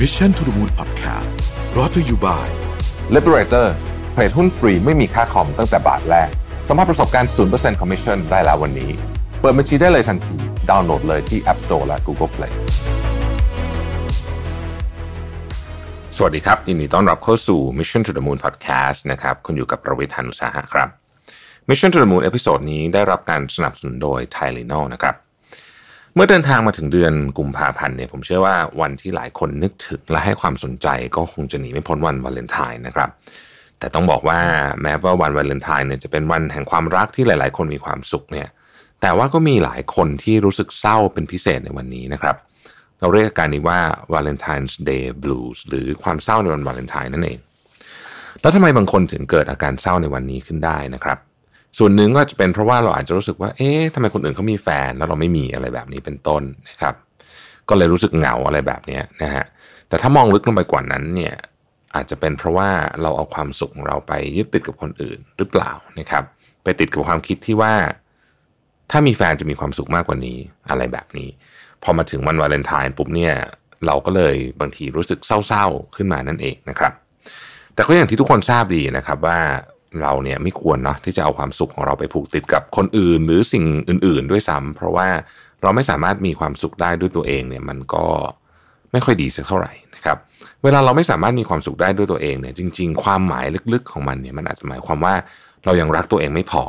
Mission to the Moon Podcast brought to you by Liberator เทรดหุ้นฟรีไม่มีค่าคอมตั้งแต่บาทแรก สัมผัสประสบการณ์ 0% Commission ได้แล้ววันนี้ เปิดบัญชีได้เลยทันที ดาวน์โหลดเลยที่ App Store และ Google Play สวัสดีครับยินดีต้อนรับเข้าสู่ Mission to the Moon Podcast นะครับ คุณอยู่กับผมรวิศ หาญอุตสาหะครับ Mission to the Moon episode นี้ได้รับการสนับสนุนโดย t h a i l i n o นะครับ เมื่อเดินทางมาถึงเดือนกุมภาพันธ์เนี่ยผมเชื่อว่าวันที่หลายคนนึกถึงและให้ความสนใจก็คงจะหนีไม่พ้นวันวาเลนไทน์นะครับ แต่ต้องบอกว่าแม้ว่าวันวาเลนไทน์เนี่ยจะเป็นวันแห่งความรักที่หลาย ๆ คนมีความสุขเนี่ยแต่ว่าก็มีหลายคนที่รู้สึกเศร้าเป็นพิเศษในวันนี้นะครับ เราเรียกอาการนี้ว่า Valentine's Day Blues หรือความเศร้าในวันวาเลนไทน์นั่นเอง แล้วทำไมบางคนถึงเกิดอาการเศร้าในวันนี้ขึ้นได้นะครับ ส่วนหนึ่งก็จะเป็นเพราะว่าเราอาจจะรู้สึกว่า เอ๊ะทำไมคนอื่นเขามีแฟนแล้วเราไม่มีอะไรแบบนี้เป็นต้นนะครับ ก็เลยรู้สึกเหงาอะไรแบบนี้นะฮะ แต่ถ้ามองลึกลงไปกว่านั้นเนี่ยอาจจะเป็นเพราะว่าเราเอาความสุขของเราไปยึดติดกับคนอื่นหรือเปล่านะครับ ไปติดกับความคิดที่ว่า ถ้ามีแฟนจะมีความสุขมากกว่านี้อะไรแบบนี้ พอมาถึงวันวาเลนไทน์ปุ๊บเนี่ยเราก็เลยบางทีรู้สึกเศร้าๆขึ้นมานั่นเองนะครับ แต่ก็อย่างที่ทุกคนทราบดีนะครับว่า เราเนี่ยไม่ควรเนาะที่จะเอาความสุขของเราไปผูกติดกับคนอื่น หรือสิ่งอื่น ๆ ด้วยซ้ำเพราะว่าเราไม่สามารถมีความสุขได้ด้วยตัวเองเนี่ยมันก็ไม่ค่อยดีสักเท่าไหร่นะครับ เวลาเราไม่สามารถมีความสุขได้ด้วยตัวเองเนี่ยจริง ๆ ความหมายลึกๆของมันเนี่ยมันอาจจะหมายความว่าเรายังรักตัวเองไม่พอ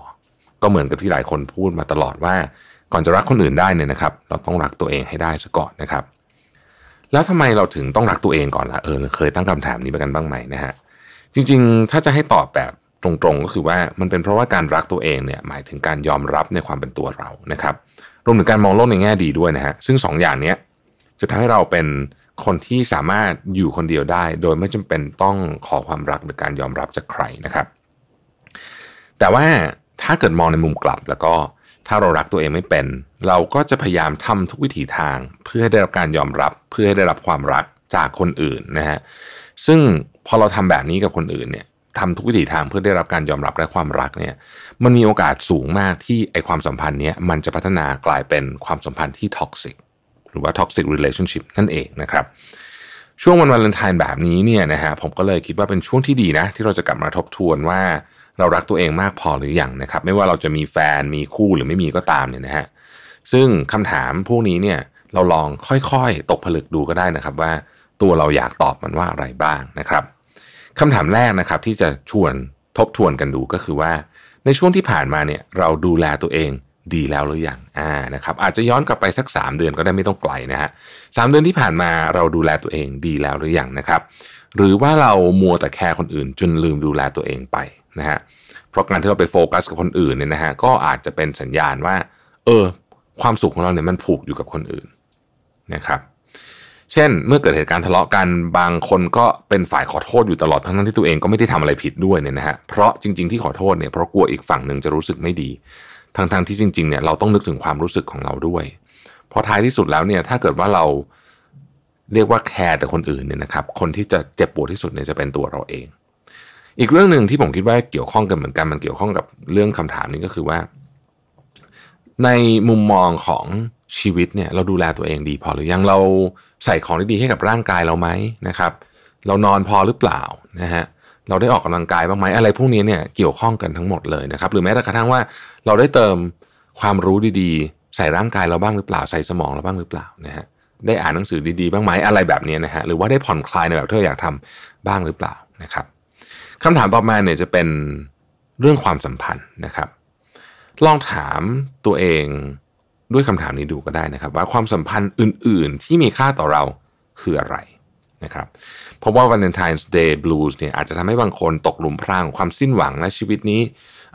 ก็เหมือนกับที่หลายคนพูดมาตลอดว่า ก่อนจะรักคนอื่นได้เนี่ยนะครับ เราต้องรักตัวเองให้ได้ซะก่อนนะครับ แล้วทำไมเราถึงต้องรักตัวเองก่อนล่ะเออเคยตั้งคำถามนี้ไปกันบ้างไหมนะฮะจริง ๆ ถ้าจะให้ตอบแบบ ตรงๆ ก็คือว่ามันเป็นเพราะว่าการรักตัวเองเนี่ยหมายถึงการยอมรับในความเป็นตัวเรานะครับรวมถึงการมองโลกในแง่ดีด้วยนะฮะซึ่งสองอย่างนี้จะทำให้เราเป็นคนที่สามารถอยู่คนเดียวได้ โดยไม่จำเป็นต้องขอความรักหรือการยอมรับจากใครนะครับ แต่ว่าถ้าเกิดมองในมุมกลับแล้วก็ถ้าเรารักตัวเองไม่เป็น เราก็จะพยายามทำทุกวิถีทาง เพื่อให้ได้รับการยอมรับเพื่อให้ได้รับความรักจากคนอื่นนะฮะซึ่งพอเราทำแบบนี้กับคนอื่นเนี่ย ทำทุกวิถีทางเพื่อได้รับการยอมรับและความรักเนี่ยมันมีโอกาสสูงมากที่ไอความสัมพันธ์เนี้ยมันจะพัฒนากลายเป็นความสัมพันธ์ที่ toxic หรือว่า toxic relationship นั่นเองนะครับช่วงวันวาเลนไทน์แบบนี้เนี่ยนะฮะผมก็เลยคิดว่าเป็นช่วงที่ดีนะ ที่เราจะกลับมาทบทวนว่าเรารักตัวเองมากพอหรืออยังนะครับ ไม่ว่าเราจะมีแฟนมีคู่หรือไม่มีก็ตามเนี่ยนะฮะซึ่งคำถามพวกนี้เนี่ยเราลองค่อยๆ ตกผลึกดูก็ได้นะครับว่าตัวเราอยากตอบมันว่าอะไรบ้างนะครับ คำถามแรกนะครับที่จะชวนทบทวนกันดูก็คือว่า ในช่วงที่ผ่านมาเนี่ยเราดูแลตัวเองดีแล้วหรือยังอ่านะครับอาจจะย้อนกลับไปสัก 3 เดือนก็ได้ไม่ต้องไกลนะฮะสเดือนที่ผ่านมาเราดูแลตัวเองดีแล้วหรือยังนะครับหรือว่าเรามัวแต่แคร์คนอื่น จนลืมดูแลตัวเองไปนะฮะเพราะการที่เราไปโฟกัสกับคนอื่นเนี่ยนะฮะก็อาจจะเป็นสัญญาณว่า เออ ความสุขของเราเนี่ยมันผูกอยู่กับคนอื่นนะครับ เช่น เมื่อเกิดเหตุการณ์ทะเลาะกันบางคนก็เป็นฝ่ายขอโทษอยู่ตลอดทั้งนั้นที่ตัวเองก็ไม่ได้ทำอะไรผิดด้วยเนี่ยนะฮะเพราะจริง ๆที่ขอโทษเนี่ยเพราะกลัวอีกฝั่งหนึ่งจะรู้สึกไม่ดีทั้งๆที่จริงๆเนี่ยเราต้องนึกถึงความรู้สึกของเราด้วย เพราะท้ายที่สุดแล้วเนี่ยถ้าเกิดว่าเราเรียกว่าแคร์แต่คนอื่นเนี่ยนะครับคนที่จะเจ็บปวดที่สุดเนี่ยจะเป็นตัวเราเอง อีกเรื่องหนึ่งที่ผมคิดว่าเกี่ยวข้องกันเหมือนกันมันเกี่ยวข้องกับเรื่องคำถามนี้ก็คือว่า ในมุมมองของ ชีวิตเนี่ยเราดูแลตัวเองดีพอหรือยังเราใส่ของดีๆให้กับร่างกายเราไหมนะครับ เรานอนพอหรือเปล่านะฮะเราได้ออกกำลังกายบ้างไหมอะไรพวกนี้เนี่ยเกี่ยวข้องกันทั้งหมดเลยนะครับ หรือแม้กระทั่งว่าเราได้เติมความรู้ดีๆ ใส่ร่างกายเราบ้างหรือเปล่า ใส่สมองเราบ้างหรือเปล่านะฮะได้อ่านหนังสือดีๆบ้างไหมอะไรแบบนี้นะฮะหรือว่าได้ผ่อนคลายในแบบที่เราอยากทำบ้างหรือเปล่านะครับคำถามต่อมาเนี่ยจะเป็นเรื่องความสัมพันธ์นะครับ ลองถามตัวเอง ด้วยคำถามนี้ดูก็ได้นะครับ ว่าความสัมพันธ์อื่น ๆ ที่มีค่าต่อเราคืออะไรนะครับเพราะว่า Valentine's Day Blues เนี่ยอาจจะทำให้บางคนตกหลุมพรางความสิ้นหวังและชีวิตนี้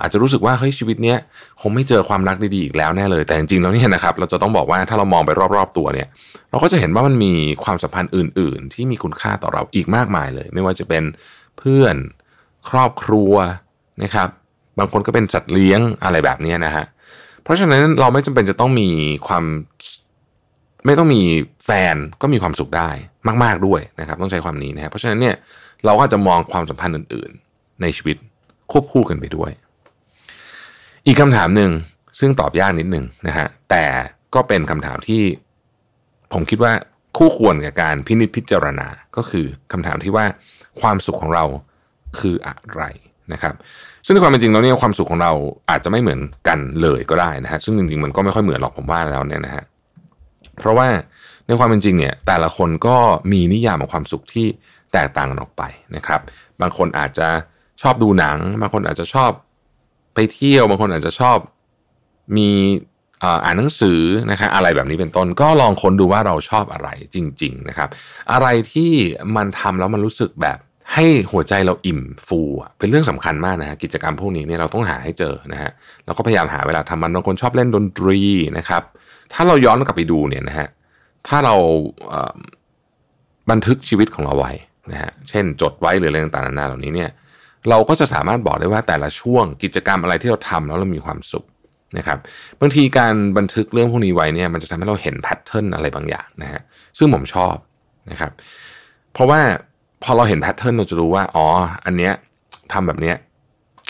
อาจจะรู้สึกว่าเฮ้ยชีวิตเนี้ยคงไม่เจอความรักดีๆอีกแล้วแน่เลย แต่จริงๆแล้วเนี่ยนะครับเราจะต้องบอกว่าถ้าเรามองไปรอบๆตัวเนี่ยเราก็จะเห็นว่ามันมีความสัมพันธ์อื่น ๆ ที่มีคุณค่าต่อเราอีกมากมายเลย ไม่ว่าจะเป็นเพื่อนครอบครัวนะครับบางคนก็เป็นสัตว์เลี้ยงอะไรแบบนี้นะฮะ เพราะฉะนั้นเราไม่จำเป็นจะต้องมีความไม่ต้องมีแฟนก็มีความสุขได้มาก ๆด้วยนะครับ ต้องใช้ความนี้นะครับเพราะฉะนั้นเนี่ยเราก็จะมองความสัมพันธ์อื่น ๆ ในชีวิตควบคู่กันไปด้วย อีกคำถามหนึ่งซึ่งตอบยากนิดหนึ่งนะฮะแต่ก็เป็นคำถามที่ผมคิดว่าคู่ควรกับการพินิจพิจารณาก็คือคำถามที่ว่าความสุขของเราคืออะไร นะครับ ซึ่งในความเป็นจริงแล้วเนี่ยความสุขของเราอาจจะไม่เหมือนกันเลยก็ได้นะฮะซึ่งจริงๆมันก็ไม่ค่อยเหมือนหรอกผมว่าแล้วเนี่ยนะฮะเพราะว่าในความเป็นจริงเนี่ยแต่ละคนก็มีนิยามของความสุขที่แตกต่างกันออกไปนะครับ บางคนอาจจะชอบดูหนัง บางคนอาจจะชอบไปเที่ยว บางคนอาจจะชอบมีอ่านหนังสือนะครับอะไรแบบนี้เป็นต้นก็ลองค้นดูว่าเราชอบอะไรจริง ๆนะครับ อะไรที่มันทำแล้วมันรู้สึกแบบ ให้หัวใจเราอิ่มฟูเป็นเรื่องสำคัญมากนะฮะกิจกรรมพวกนี้เนี่ยเราต้องหาให้เจอนะฮะแล้วก็พยายามหาเวลาทำมันบางคนชอบเล่นดนตรีนะครับ ถ้าเราย้อนกลับไปดูเนี่ยนะฮะถ้าเราบันทึกชีวิตของเราไว้นะฮะเช่น จดไว้หรืออะไรต่างๆนานาเหล่านี้เนี่ยเราก็จะสามารถบอกได้ว่าแต่ละช่วงกิจกรรมอะไรที่เราทำแล้วเรามีความสุขนะครับบางทีการบันทึกเรื่องพวกนี้ไว้เนี่ยมันจะทำให้เราเห็น pattern อะไรบางอย่างนะฮะซึ่งผมชอบนะครับ เพราะว่า พอเราเห็น pattern เราจะรู้ว่า อ๋อ อันเนี้ยทำแบบเนี้ย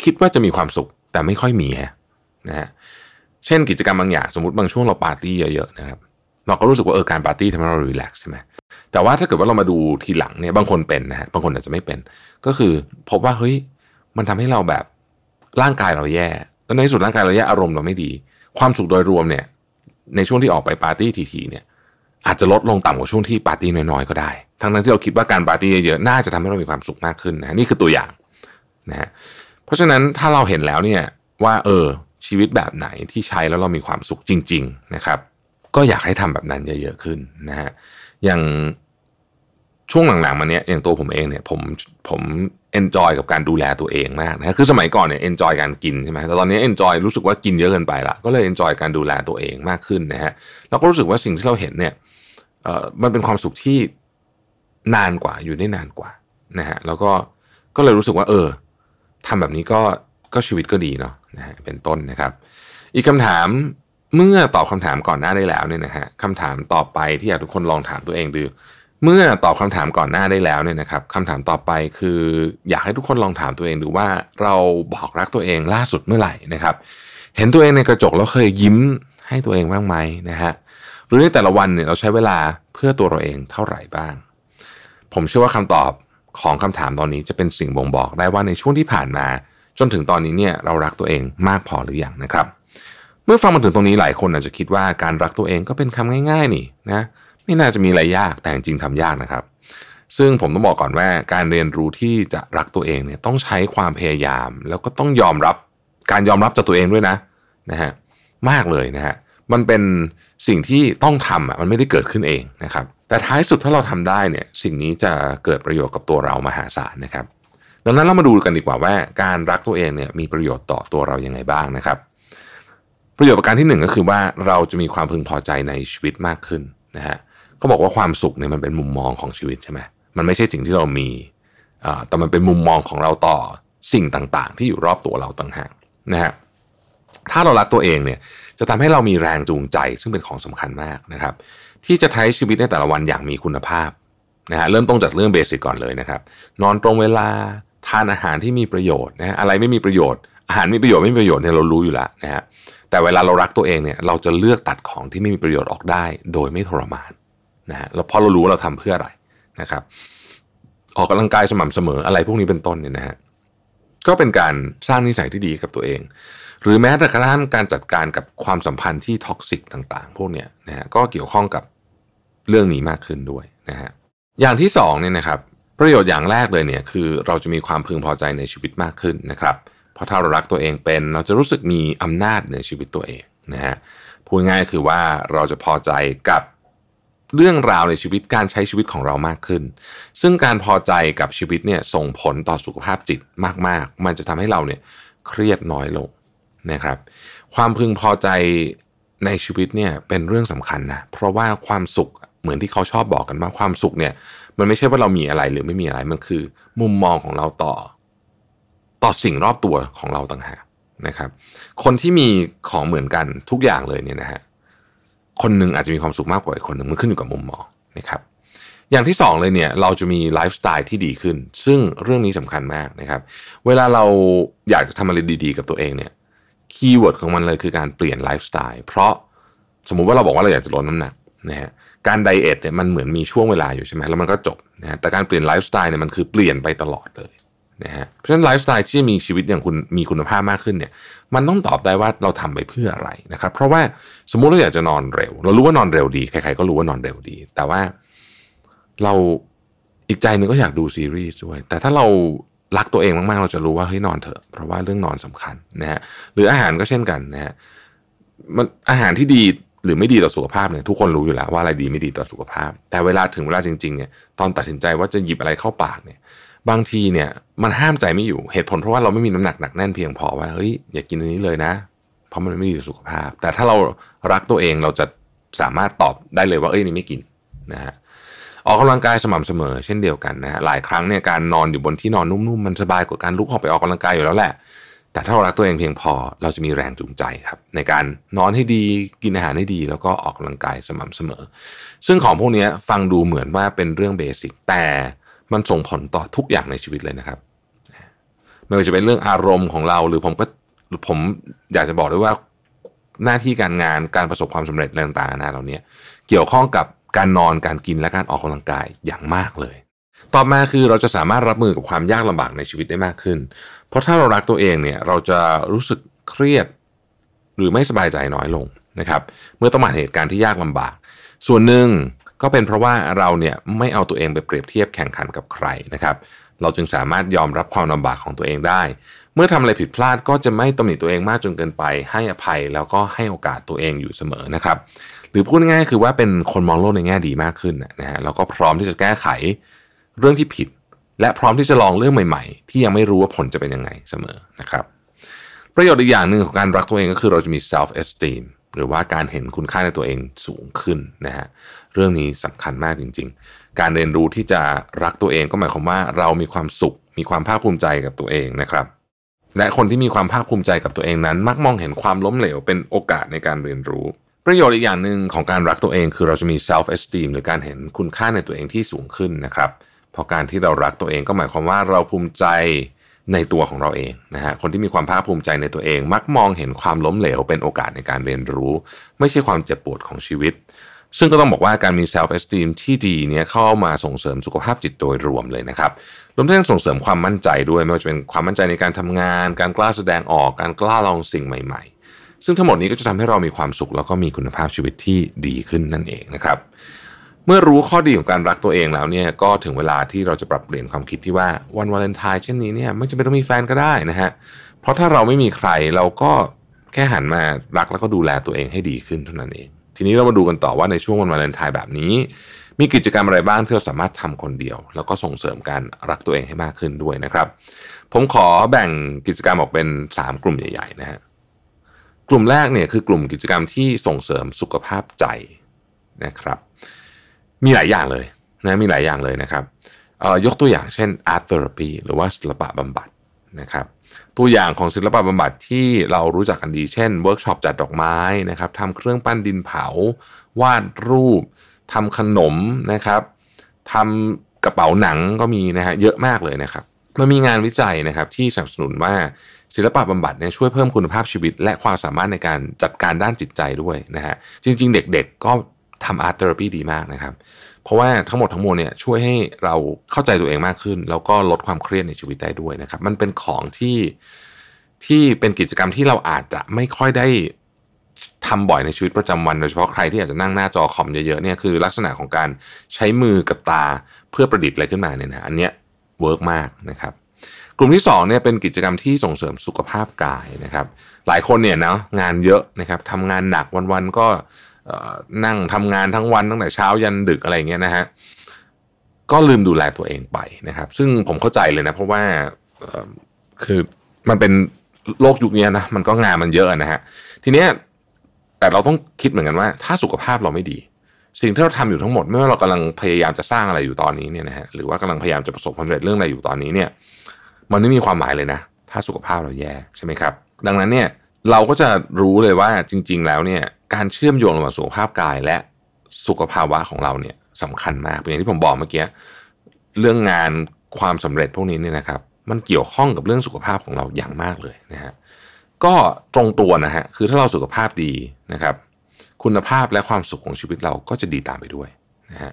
คิดว่าจะมีความสุขแต่ไม่ค่อยมีนะฮะเช่นกิจกรรมบางอย่างสมมติบางช่วงเราปาร์ตี้เยอะๆนะครับเราก็รู้สึกว่าเออการปาร์ตี้ทำให้เรารีแลกซ์ใช่ไหมแต่ว่าถ้าเกิดว่าเรามาดูทีหลังเนี่ยบางคนเป็นนะฮะบางคนอาจจะไม่เป็น ก็คือพบว่าเฮ้ยมันทำให้เราแบบร่างกายเราแย่แล้วในที่สุดร่างกายเราแย่อารมณ์เราไม่ดี ความสุขโดยรวมเนี่ยในช่วงที่ออกไปปาร์ตี้ทีๆเนี่ย อาจจะลดลงต่ำกว่าช่วงที่ปาร์ตี้น้อยๆก็ได้ ทั้งนั้นที่เราคิดว่าการปาร์ตี้เยอะๆน่าจะทำให้เรามีความสุขมากขึ้นนะนี่คือตัวอย่างนะฮะเพราะฉะนั้นถ้าเราเห็นแล้วเนี่ยว่าเออชีวิตแบบไหนที่ใช้แล้วเรามีความสุขจริง ๆนะครับ ก็อยากให้ทำแบบนั้นเยอะๆขึ้นนะฮะอย่างช่วงหลังๆมาเนี้ยอย่างตัวผมเองเนี่ยผมผม enjoy กับการดูแลตัวเองมากนะคือสมัยก่อนเนี่ย enjoy การกินใช่ไหมแต่ตอนนี้ enjoy รู้สึกว่ากินเยอะเกินไปละก็เลย enjoy การดูแลตัวเองมากขึ้นนะฮะเราก็รู้สึกว่าสิ่งที่เราเห็นเนี่ย มันเป็นความสุขที่นานกว่าอยู่ได้นานกว่านะฮะแล้วก็ก็เลยรู้สึกว่า เออทำแบบนี้ก็ก็ชีวิตก็ดีเนาะนะฮะเป็นต้นนะครับ อีกคำถามเมื่อตอบคำถามก่อนหน้าได้แล้วเนี่ยนะฮะคำถามต่อไปที่อยากทุกคนลองถามตัวเองดูเมื่อตอบคำถามก่อนหน้าได้แล้วเนี่ยนะครับคำถามต่อไปคือ อยากให้ทุกคนลองถามตัวเองดูว่าเราบอกรักตัวเองล่าสุดเมื่อไหร่นะครับ เห็นตัวเองในกระจกแล้วเคยยิ้มให้ตัวเองบ้างไหมนะฮะ หรือในแต่ละวันเนี่ยเราใช้เวลาเพื่อตัวเราเองเท่าไหร่บ้าง ผมเชื่อว่าคำตอบของคำถามตอนนี้จะเป็นสิ่งบ่งบอกได้ว่าในช่วงที่ผ่านมา จนถึงตอนนี้เนี่ยเรารักตัวเองมากพอหรืออยังนะครับ เมื่อฟังมาถึงตรงนี้หลายคนอาจจะคิดว่าการรักตัวเองก็เป็นคำง่าย ๆ นี่นะไม่น่าจะมีอะไรยากแต่จริงทำยากนะครับ ซึ่งผมต้องบอกก่อนว่าการเรียนรู้ที่จะรักตัวเองเนี่ยต้องใช้ความพยายาม แล้วก็ต้องยอมรับการยอมรับจากตัวเองด้วยนะนะฮะมากเลยนะฮะ มันเป็นสิ่งที่ต้องทำอะมันไม่ได้เกิดขึ้นเองนะครับ แต่ท้ายสุดถ้าเราทำได้เนี่ยสิ่งนี้จะเกิดประโยชน์กับตัวเรามหาศาลนะครับ ดังนั้นเรามาดูกันดีกว่าว่าการรักตัวเองเนี่ยมีประโยชน์ต่อตัวเรายังไงบ้างนะครับ ประโยชน์ประการที่หนึ่งก็คือว่าเราจะมีความพึงพอใจในชีวิตมากขึ้นนะฮะเขาบอกว่าความสุขเนี่ยมันเป็นมุมมองของชีวิตใช่ไหมมันไม่ใช่สิ่งที่เรามีแต่มันเป็นมุมมองของเราต่อสิ่งต่างๆ ที่อยู่รอบตัวเราต่างหากนะฮะถ้าเรารักตัวเองเนี่ย จะทำให้เรามีแรงจูงใจ ซึ่งเป็นของสำคัญมากนะครับ ที่จะใช้ชีวิตในแต่ละวันอย่างมีคุณภาพนะฮะเริ่มต้นจากเรื่องเบสิกก่อนเลยนะครับ นอนตรงเวลาทานอาหารที่มีประโยชน์นะฮะอะไรไม่มีประโยชน์ อาหารมีประโยชน์ไม่มีประโยชน์เนี่ยเรารู้อยู่แล้วนะฮะแต่เวลาเรารักตัวเองเนี่ยเราจะเลือกตัดของที่ไม่มีประโยชน์ออกได้ โดยไม่ทรมานนะฮะแล้วพอเรารู้ว่าเราทำเพื่ออะไรนะครับ ออกกำลังกายสม่ำเสมออะไรพวกนี้เป็นต้นเนี่ยนะฮะก็เป็นการสร้างนิสัยที่ดีกับตัวเอง หรือแม้แต่กระทั่งการจัดการกับความสัมพันธ์ที่ท็อกซิกต่างๆ พวกเนี้ยนะฮะก็เกี่ยวข้องกับเรื่องนี้มากขึ้นด้วยนะฮะอย่างที่สองเนี่ยนะครับประโยชน์อย่างแรกเลยเนี่ยคือเราจะมีความพึงพอใจในชีวิตมากขึ้นนะครับเพราะถ้าเรารักตัวเองเป็น เราจะรู้สึกมีอำนาจในชีวิตตัวเองนะฮะพูดง่ายคือว่าเราจะพอใจกับเรื่องราวในชีวิตการใช้ชีวิตของเรามากขึ้น ซึ่งการพอใจกับชีวิตเนี่ยส่งผลต่อสุขภาพจิตมากๆ มันจะทำให้เราเนี่ยเครียดน้อยลง นะครับ ความพึงพอใจในชีวิตเนี่ยเป็นเรื่องสำคัญนะเพราะว่าความสุขเหมือนที่เขาชอบบอกกันว่าความสุขเนี่ย มันไม่ใช่ว่าเรามีอะไรหรือไม่มีอะไรมันคือ มุมมองของเราต่อ ต่อสิ่งรอบตัวของเราต่างหากนะครับ คนที่มีของเหมือนกันทุกอย่างเลยเนี่ยนะฮะคนหนึ่งอาจจะมีความสุขมากกว่าอีกคนหนึ่งมันขึ้นอยู่กับมุมมองนะครับ อย่างที่สองเลยเนี่ยเราจะมีไลฟ์สไตล์ที่ดีขึ้น ซึ่งเรื่องนี้สำคัญมากนะครับ เวลาเราอยากจะทำอะไรดี ๆ กับตัวเองเนี่ย keyword ของมันเลยคือการเปลี่ยนไลฟ์สไตล์เพราะสมมุติว่าเราบอกว่าเราอยากจะลดน้ำหนักนะฮะการ diet เนี่ยมันเหมือนมีช่วงเวลาอยู่ใช่ไหมแล้วมันก็จบนะฮะแต่การเปลี่ยนไลฟ์สไตล์เนี่ยมันคือเปลี่ยนไปตลอดเลยนะฮะเพราะฉะนั้นไลฟ์สไตล์ที่มีชีวิตอย่างคุณมีคุณภาพมากขึ้นเนี่ยมันต้องตอบได้ว่าเราทำไปเพื่ออะไรนะครับเพราะว่าสมมุติเราอยากจะนอนเร็ว เรารู้ว่านอนเร็วดีใครๆก็รู้ว่านอนเร็วดี แต่ว่าเราอีกใจหนึ่งก็อยากดูซีรีส์ด้วย แต่ถ้าเรา รักตัวเองมากๆ เราจะรู้ว่าเฮ้ยนอนเถอะ เพราะว่าเรื่องนอนสำคัญนะฮะหรืออาหารก็เช่นกันนะฮะมันอาหารที่ดีหรือไม่ดีต่อสุขภาพเนี่ยทุกคนรู้อยู่แล้วว่าอะไรดีไม่ดีต่อสุขภาพ แต่เวลาถึงเวลาจริงๆเนี่ยตอนตัดสินใจว่าจะหยิบอะไรเข้าปากเนี่ยบางทีเนี่ยมันห้ามใจไม่อยู่เหตุผลเพราะว่าเราไม่มีน้ำหนักหนักแน่นเพียงพอว่าเฮ้ยอย่ากินอันนี้เลยนะ เพราะมันไม่ดีต่อสุขภาพ แต่ถ้าเรารักตัวเองเราจะสามารถตอบได้เลยว่าเอ้ยนี่ไม่กินนะฮะ ออกกำลังกายสม่ำเสมอเช่นเดียวกันนะฮะหลายครั้งเนี่ยการนอนอยู่บนที่นอนนุ่มๆมันสบายกว่าการลุกออกไปออกกำลังกายอยู่แล้วแหละ แต่ถ้าเรารักตัวเองเพียงพอเราจะมีแรงจูงใจครับ ในการนอนให้ดีกินอาหารให้ดี แล้วก็ออกกำลังกายสม่ำเสมอ ซึ่งของพวกนี้ฟังดูเหมือนว่าเป็นเรื่องเบสิกแต่มันส่งผลต่อทุกอย่างในชีวิตเลยนะครับ ไม่ว่าจะเป็นเรื่องอารมณ์ของเราหรือผมก็ผมอยากจะบอกด้วยว่าหน้าที่การงานการประสบความสำเร็จอะไรต่างๆนะเหล่านี้เกี่ยวข้องกับ การนอนการกินและการออกกำลังกายอย่างมากเลย ต่อมาคือเราจะสามารถรับมือกับความยากลำบากในชีวิตได้มากขึ้น เพราะถ้าเรารักตัวเองเนี่ยเราจะรู้สึกเครียดหรือไม่สบายใจน้อยลงนะครับ เมื่อต้องมาเหตุการณ์ที่ยากลำบาก ส่วนหนึ่งก็เป็นเพราะว่าเราเนี่ยไม่เอาตัวเองไปเปรียบเทียบแข่งขันกับใครนะครับ เราจึงสามารถยอมรับความลำบากของตัวเองได้ เมื่อทำอะไรผิดพลาดก็จะไม่ตำหนิตัวเองมากจนเกินไป ให้อภัยแล้วก็ให้โอกาสตัวเองอยู่เสมอนะครับ รือพูดง่ายๆคือว่าเป็นคนมองโลกในแง่ดีมากขึ้นนะฮะแล้วก็พร้อมที่จะแก้ไขเรื่องที่ผิด และพร้อมที่จะลองเรื่องใหม่ ๆ ที่ยังไม่รู้ว่าผลจะเป็นยังไงเสมอนะครับ ประโยชน์อีกอย่างหนึ่งของการรักตัวเองก็คือเราจะมี self esteem หรือว่าการเห็นคุณค่าในตัวเองสูงขึ้นนะฮะเรื่องนี้สำคัญมากจริง ๆ การเรียนรู้ที่จะรักตัวเองก็หมายความว่าเรามีความสุข มีความภาคภูมิใจกับตัวเองนะครับและคนที่มีความภาคภูมิใจกับตัวเองนั้น มักมองเห็นความล้มเหลวเป็นโอกาสในการเรียนรู้ ประโยชน์อีกอย่างหนึ่งของการรักตัวเองคือเราจะมี self esteem หรือการเห็นคุณค่าในตัวเองที่สูงขึ้นนะครับเพราะการที่เรารักตัวเองก็หมายความว่าเราภูมิใจในตัวของเราเองนะฮะคนที่มีความภาคภูมิใจในตัวเอง มักมองเห็นความล้มเหลวเป็นโอกาสในการเรียนรู้ ไม่ใช่ความเจ็บปวดของชีวิต ซึ่งก็ต้องบอกว่าการมี self esteem ที่ดีเนี่ยเข้ามาส่งเสริมสุขภาพจิตโดยรวมเลยนะครับรวมทั้งส่งเสริมความมั่นใจด้วยไม่ว่าจะเป็นความมั่นใจในการทำงาน การกล้าแสดงออก การกล้าลองสิ่งใหม่ ซึ่งทั้งหมดนี้ก็จะทำให้เรามีความสุข แล้วก็มีคุณภาพชีวิตที่ดีขึ้นนั่นเองนะครับ เมื่อรู้ข้อดีของการรักตัวเองแล้วเนี่ยก็ถึงเวลาที่เราจะปรับเปลี่ยนความคิดที่ว่าวันวาเลนไทน์เช่นนี้เนี่ยไม่จำเป็นต้องมีแฟนก็ได้นะฮะเพราะถ้าเราไม่มีใครเราก็แค่หันมารักแล้วก็ดูแลตัวเองให้ดีขึ้นเท่านั้นเอง ทีนี้เรามาดูกันต่อว่าในช่วงวันวาเลนไทน์แบบนี้ มีกิจกรรมอะไรบ้างที่เราสามารถทำคนเดียว แล้วก็ส่งเสริมการรักตัวเองให้มากขึ้นด้วยนะครับ ผมขอแบ่งกิจกรรมออกเป็น 3 กลุ่มใหญ่ๆนะฮะ กลุ่มแรกเนี่ยคือกลุ่มกิจกรรมที่ส่งเสริมสุขภาพใจนะครับมีหลายอย่างเลยนะมีหลายอย่างเลยนะครับยกตัวอย่างเช่น art therapy หรือว่าศิลปะบำบัดนะครับตัวอย่างของศิลปะบำบัดที่เรารู้จักกันดี เช่นเวิร์กช็อปจัดดอกไม้นะครับทำเครื่องปั้นดินเผา วาดรูปทำขนมนะครับทำกระเป๋าหนังก็มีนะฮะเยอะมากเลยนะครับมันมีงานวิจัยนะครับที่สนับสนุนว่า ศิลปะบำบัดเนี่ยช่วยเพิ่มคุณภาพชีวิต และความสามารถในการจัดการด้านจิตใจด้วยนะฮะจริง ๆ เด็กๆก็ทำ art therapy ดีมากนะครับ เพราะว่าทั้งหมดทั้งมวลเนี่ยช่วยให้เราเข้าใจตัวเองมากขึ้น แล้วก็ลดความเครียดในชีวิตได้ด้วยนะครับ มันเป็นของที่ที่เป็นกิจกรรมที่เราอาจจะไม่ค่อยได้ทำบ่อยในชีวิตประจำวันโดยเฉพาะใครที่อาจจะนั่งหน้าจอคอมเยอะๆเนี่ยคือลักษณะของการใช้มือกับตาเพื่อประดิษฐ์อะไรขึ้นมาเนี่ยนะอันเนี้ย work มากนะครับ กลุ่มที่2เนี่ยเป็นกิจกรรมที่ส่งเสริมสุขภาพกายนะครับ หลายคนเนี่ยนะงานเยอะนะครับทำงานหนักวันๆก็นั่งทำงานทั้งวันตั้งแต่เช้ายันดึกอะไรเงี้ยนะฮะก็ลืมดูแลตัวเองไปนะครับ ซึ่งผมเข้าใจเลยนะ เพราะว่าคือมันเป็นโลกยุคนี้นะมันก็งานมันเยอะนะฮะทีเนี้ยแต่เราต้องคิดเหมือนกันว่า ถ้าสุขภาพเราไม่ดี สิ่งที่เราทำอยู่ทั้งหมด ไม่ว่าเรากำลังพยายามจะสร้างอะไรอยู่ตอนนี้เนี่ยนะฮะหรือว่ากำลังพยายามจะประสบความสำเร็จเรื่องอะไรอยู่ตอนนี้เนี่ย มันไม่มีความหมายเลยนะ ถ้าสุขภาพเราแย่ใช่ไหมครับ ดังนั้นเนี่ยเราก็จะรู้เลยว่าจริง ๆ แล้วเนี่ยการเชื่อมโยงระหว่างสุขภาพกายและสุขภาวะของเราเนี่ยสำคัญมากเป็นอย่างที่ผมบอกเมื่อกี้เรื่องงานความสำเร็จพวกนี้เนี่ยนะครับ มันเกี่ยวข้องกับเรื่องสุขภาพของเราอย่างมากเลยนะฮะก็ตรงตัวนะฮะคือถ้าเราสุขภาพดีนะครับ คุณภาพและความสุขของชีวิตเราก็จะดีตามไปด้วยนะฮะ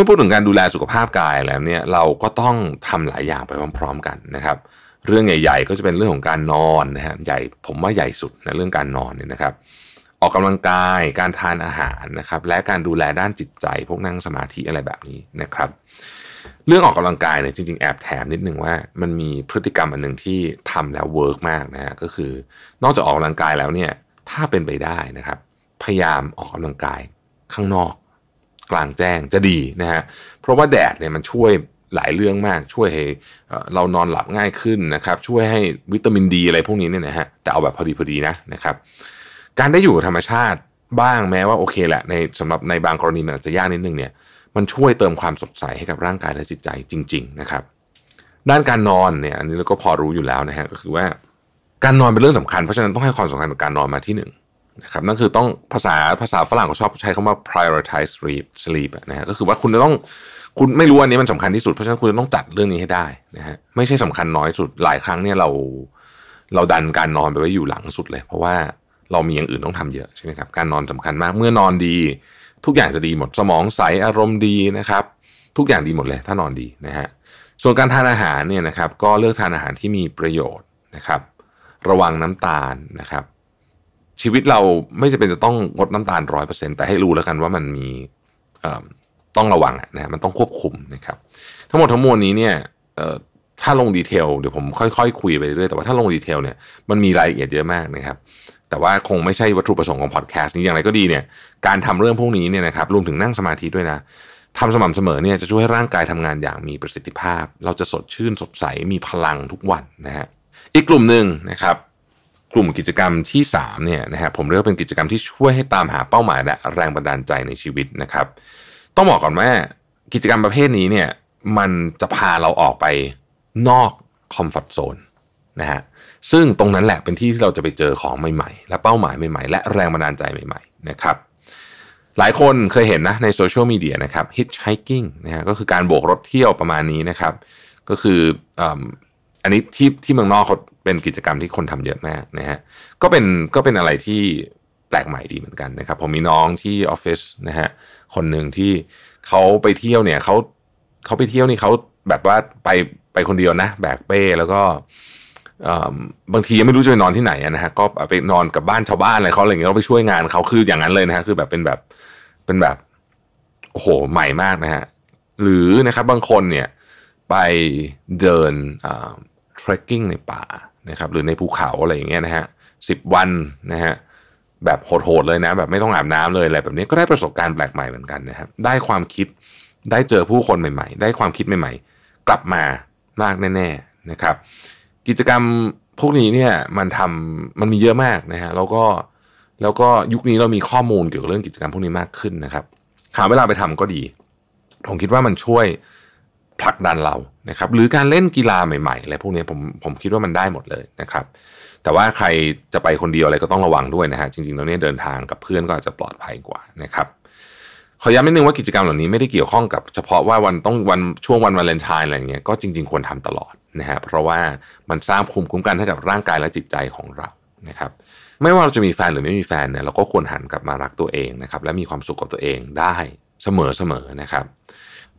มื่อพูดถึงการดูแลสุขภาพกายแล้วเนี่ยเราก็ต้องทำหลายอย่างไปพร้อม ๆ กันนะครับ เรื่องใหญ่ ๆ ก็จะเป็นเรื่องของการนอนนะฮะใหญ่ผมว่าใหญ่สุดนะเรื่องการนอนเนี่ยนะครับ ออกกำลังกายการทานอาหารนะครับ และการดูแลด้านจิตใจ พวกนั่งสมาธิอะไรแบบนี้นะครับ เรื่องออกกำลังกายเนี่ยจริงๆแอบแถมนิดนึงว่า มันมีพฤติกรรมอันหนึ่งที่ทำแล้ว work มากนะฮะก็คือ นอกจากออกกำลังกายแล้วเนี่ยถ้าเป็นไปได้นะครับ พยายามออกกำลังกายข้างนอก กลางแจ้งจะดีนะฮะเพราะว่าแดดเนี่ยมันช่วยหลายเรื่องมากช่วยให้เรานอนหลับง่ายขึ้นนะครับ ช่วยให้วิตามินดีอะไรพวกนี้เนี่ยนะฮะแต่เอาแบบพอดีพอดีนะนะครับ การได้อยู่ธรรมชาติบ้างแม้ว่าโอเคแหละในสำหรับในบางกรณีมันอาจจะยากนิดนึงเนี่ย มันช่วยเติมความสดใสให้กับร่างกายและจิตใจจริง ๆ นะครับ ด้านการนอนเนี่ย อันนี้เราก็พอรู้อยู่แล้วนะฮะก็คือว่าการนอนเป็นเรื่องสำคัญเพราะฉะนั้นต้องให้ความสำคัญกับการนอนมาที่หนึ่ง นะครับนั่นคือต้องภาษาภาษาฝรั่งเขาชอบใช้คำว่า prioritize sleep sleep นะฮะก็คือว่าคุณจะต้องคุณไม่รู้อันนี้มันสำคัญที่สุด เพราะฉะนั้นคุณจะต้องจัดเรื่องนี้ให้ได้นะฮะไม่ใช่สำคัญน้อยสุดหลายครั้งเนี่ยเราเราดันการนอนไปไว้อยู่หลังสุดเลย เพราะว่าเรามีอย่างอื่นต้องทำเยอะใช่ไหมครับการนอนสำคัญมากเมื่อนอนดี ทุกอย่างจะดีหมดสมองใสอารมณ์ดีนะครับ ทุกอย่างดีหมดเลยถ้านอนดีนะฮะส่วนการทานอาหารเนี่ยนะครับก็เลือกทานอาหารที่มีประโยชน์นะครับ ระวังน้ำตาลนะครับ ชีวิตเราไม่จำเป็นจะต้องงดน้ำตาลร้อยเปอร์เซ็นแต่ให้รู้แล้วกันว่ามันมีต้องระวังนะมันต้องควบคุมนะครับ ทั้งหมดทั้งมวลนี้เนี่ยถ้าลง detail เดี๋ยวผมค่อยๆคุยไปเรื่อยแต่ว่าถ้าลง detail เนี่ยมันมีรายละเอียดเยอะมากนะครับ แต่ว่าคงไม่ใช่วัตถุประสงค์ของพอดแคสต์นี้อย่างไรก็ดีเนี่ยการทำเรื่องพวกนี้เนี่ยนะครับรวมถึงนั่งสมาธิด้วยนะทำสม่ำเสมอเนี่ยจะช่วยให้ร่างกายทำงานอย่างมีประสิทธิภาพ เราจะสดชื่นสดใสมีพลังทุกวันนะฮะอีกกลุ่มหนึ่งนะครับ ลุ่มกิจกรรมที่3เนี่ยนะฮะผมเรียกว่าเป็นกิจกรรมที่ช่วยให้ตามหาเป้าหมายและแรงบันดาลใจในชีวิตนะครับ ต้องบอกก่อนว่ากิจกรรมประเภทนี้เนี่ยมันจะพาเราออกไปนอกคอมฟอร์ทโซนนะฮะซึ่งตรงนั้นแหละเป็นที่ที่เราจะไปเจอของใหม่ๆ และเป้าหมายใหม่ๆ และแรงบันดาลใจใหม่ๆนะครับหลายคนเคยเห็นนะในโซเชียลมีเดียนะครับ hitchhiking นะฮะก็คือการโบกรถเที่ยวประมาณนี้นะครับ ก็คืออันนี้ที่ที่เมืองนอกเขา เป็นกิจกรรมที่คนทำเยอะมากนะฮะก็เป็นก็เป็นอะไรที่แปลกใหม่ดีเหมือนกันนะครับผมมีน้องที่ออฟฟิศนะฮะคนหนึ่งที่เขาไปเที่ยวเนี่ยเขาเขาไปเที่ยวนี่เขาแบบว่าไปไปคนเดียวนะแบกเป้แล้วก็บางทียังไม่รู้จะไปนอนที่ไหนนะฮะก็ไปนอนกับบ้านชาวบ้านอะไรเขาอะไรเงี้ยเราไปช่วยงานเขาคืออย่างนั้นเลยนะฮะคือแบบเป็นแบบเป็นแบบโอ้โหใหม่มากนะฮะหรือนะครับบางคนเนี่ยไปเดินเทรคกิ้งในป่า นะครับหรือในภูเขาอะไรอย่างเงี้ยนะฮะสิบวันนะฮะแบบโหดๆเลยนะ แบบไม่ต้องอาบน้ำเลยอะไรแบบนี้ก็ได้ประสบการณ์แปลกใหม่เหมือนกันนะครับได้ความคิดได้เจอผู้คนใหม่ๆ ได้ความคิดใหม่ ๆ กลับมามากแน่ๆนะครับ กิจกรรมพวกนี้เนี่ยมันทำมันมีเยอะมากนะฮะแล้วก็แล้วก็ยุคนี้เรามีข้อมูลเกี่ยวกับเรื่องกิจกรรมพวกนี้มากขึ้นนะครับหาเวลาไปทำก็ดี ผมคิดว่ามันช่วย ผลักดันเรานะครับหรือการเล่นกีฬาใหม่ๆอะไรพวกนี้ผมผมคิดว่ามันได้หมดเลยนะครับ แต่ว่าใครจะไปคนเดียวอะไรก็ต้องระวังด้วยนะฮะจริงๆแล้วเนี่ยเดินทางกับเพื่อนก็อาจจะปลอดภัยกว่านะครับขอย้ำนิดนึงว่ากิจกรรมเหล่านี้ไม่ได้เกี่ยวข้องกับเฉพาะว่าวันต้องวันช่วงวันวาเลนไทน์อะไรเงี้ยก็จริง ๆ ควรทำตลอดนะฮะเพราะว่ามันสร้างภูมิคุ้มกันให้กับร่างกายและจิตใจของเรานะครับไม่ว่าเราจะมีแฟนหรือไม่มีแฟนเนี่ยเราก็ควรหันกลับมารักตัวเองนะครับและมีความสุขกับตัวเองได้เสมอๆนะครับ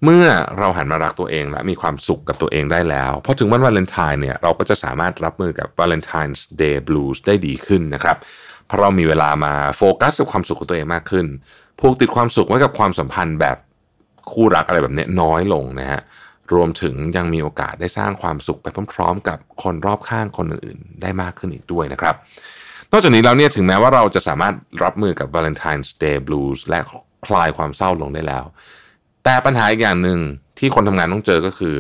เมื่อเราหันมารักตัวเองและมีความสุขกับตัวเองได้แล้วพอถึงวันวาเลนไทน์เนี่ยเราก็จะสามารถรับมือกับ Valentine's Day Blues ได้ดีขึ้นนะครับเพราะเรามีเวลามาโฟกัสกับความสุขของตัวเองมากขึ้นผูกติดความสุขไว้กับความสัมพันธ์แบบคู่รักอะไรแบบนี้น้อยลงนะฮะรวมถึงยังมีโอกาสได้สร้างความสุขไปพร้อมๆ กับคนรอบข้างคนอื่นๆ ได้มากขึ้นอีกด้วยนะครับ นอกจากนี้แล้วเนี่ยถึงแม้ว่าเราจะสามารถรับมือกับ Valentine's Day Blues และคลายความเศร้าลงได้แล้ว แต่ปัญหาอีกอย่างหนึ่งที่คนทำงานต้องเจอก็คือ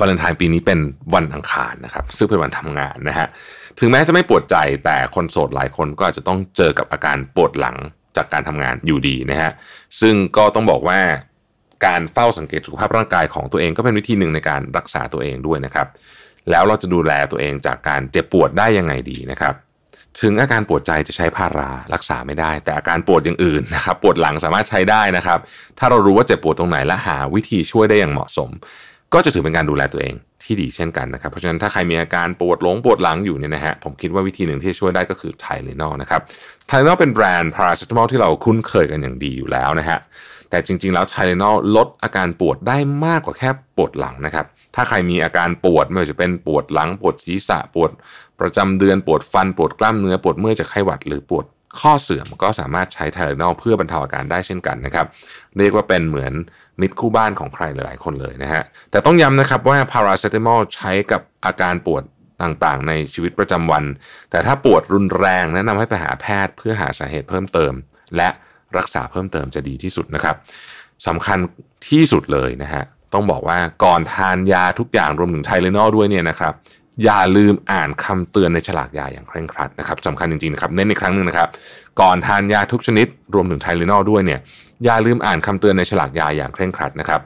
วาเลนไทน์ปีนี้เป็นวันอังคารนะครับ ซึ่งเป็นวันทำงานนะฮะถึงแม้จะไม่ปวดใจแต่คนโสดหลายคนก็อาจจะต้องเจอกับอาการปวดหลังจากการทำงานอยู่ดีนะฮะซึ่งก็ต้องบอกว่าการเฝ้าสังเกตสุขภาพร่างกายของตัวเองก็เป็นวิธีหนึ่งในการรักษาตัวเองด้วยนะครับ แล้วเราจะดูแลตัวเองจากการเจ็บปวดได้ยังไงดีนะครับ ถึงอาการปวดใจจะใช้พารารักษาไม่ได้ แต่อาการปวดอย่างอื่นนะครับปวดหลังสามารถใช้ได้นะครับ ถ้าเรารู้ว่าเจ็บปวดตรงไหนและหาวิธีช่วยได้อย่างเหมาะสม ก็จะถือเป็นการดูแลตัวเองที่ดีเช่นกันนะครับ เพราะฉะนั้นถ้าใครมีอาการปวดหลงปวดหลังอยู่เนี่ยนะฮะผมคิดว่าวิธีหนึ่งที่ช่วยได้ก็คือไทเลนอลนะครับไทเลนอลเป็นแบรนด์พาราเซตามอลที่เราคุ้นเคยกันอย่างดีอยู่แล้วนะฮะแต่จริง ๆ แล้วไทเลนอลลดอาการปวดได้มากกว่าแค่ปวดหลังนะครับถ้าใครมีอาการปวดไม่ว่าจะเป็นปวดหลังปวดศีรษะปวด ประจำเดือนปวดฟันปวดกล้ามเนื้อปวดเมื่อยจากไข้หวัด หรือปวดข้อเสื่อมก็สามารถใช้ไทเลนอลเพื่อบรรเทาอาการได้เช่นกันนะครับ เรียกว่าเป็นเหมือนมิตรคู่บ้านของใครหลายๆ คนเลยนะฮะแต่ต้องย้ำนะครับว่าพาราเซตามอลใช้กับอาการปวดต่างๆ ในชีวิตประจำวัน แต่ถ้าปวดรุนแรงแนะนำให้ไปหาแพทย์เพื่อหาสาเหตุเพิ่มเติม และรักษาเพิ่มเติมจะดีที่สุดนะครับสำคัญที่สุดเลยนะฮะต้องบอกว่าก่อนทานยาทุกอย่างรวมถึงไทเลนอลด้วยเนี่ยนะครับ อย่าลืมอ่านคำเตือนในฉลากยาอย่างเคร่งครัดนะครับสำคัญจริงๆนะครับเน้นอีกครั้งหนึ่งนะครับ ก่อนทานยาทุกชนิด รวมถึงไทเลนอลด้วยเนี่ยอย่าลืมอ่านคำเตือนในฉลากยาอย่างเคร่งครัดนะครับ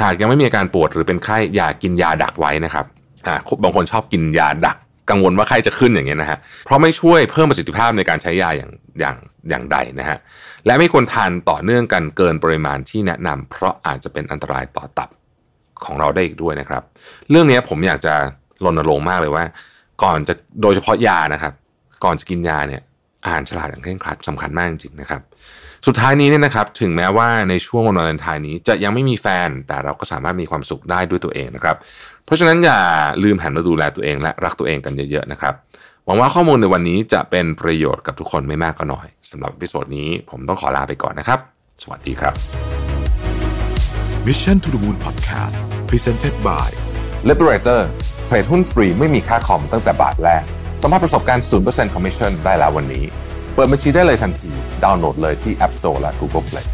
หากยังไม่มีอาการปวดหรือเป็นไข้อย่ากินยาดักไว้นะครับบางคนชอบกินยาดักกังวลว่าไข้จะขึ้นอย่างเงี้ยนะฮะเพราะไม่ช่วยเพิ่มประสิทธิภาพในการใช้ยาอย่างอย่างอย่างใดนะฮะและไม่ควรทานต่อเนื่องกันเกินปริมาณที่แนะนำเพราะอาจจะเป็นอันตรายต่อตับของเราได้อีกด้วยนะครับ เรื่องนี้ผมอยากจะ รณรงค์มากเลยว่า ก่อนจะโดยเฉพาะยานะครับ ก่อนจะกินยาเนี่ยอ่านฉลากอย่างเคร่งครัดสำคัญมากจริงๆนะครับ สุดท้ายนี้เนี่ยนะครับ ถึงแม้ว่าในช่วงวันวาเลนไทน์นี้จะยังไม่มีแฟน แต่เราก็สามารถมีความสุขได้ด้วยตัวเองนะครับ เพราะฉะนั้นอย่าลืมหันมาดูแลตัวเองและรักตัวเองกันเยอะๆนะครับหวังว่าข้อมูลในวันนี้จะเป็นประโยชน์กับทุกคนไม่มากก็น้อยสำหรับวิดีโอนี้ผมต้องขอลาไปก่อนนะครับ สวัสดีครับ Mission to the Moon Podcast Presented by Liberator เทรดหุ้นฟรีไม่มีค่าคอมตั้งแต่บาทแรกสัมผัสประสบการณ์ 0% Commission ได้แล้ววันนี้ เปิดบัญชีได้เลยทันที ดาวน์โหลดเลยที่ App Store และ Google Play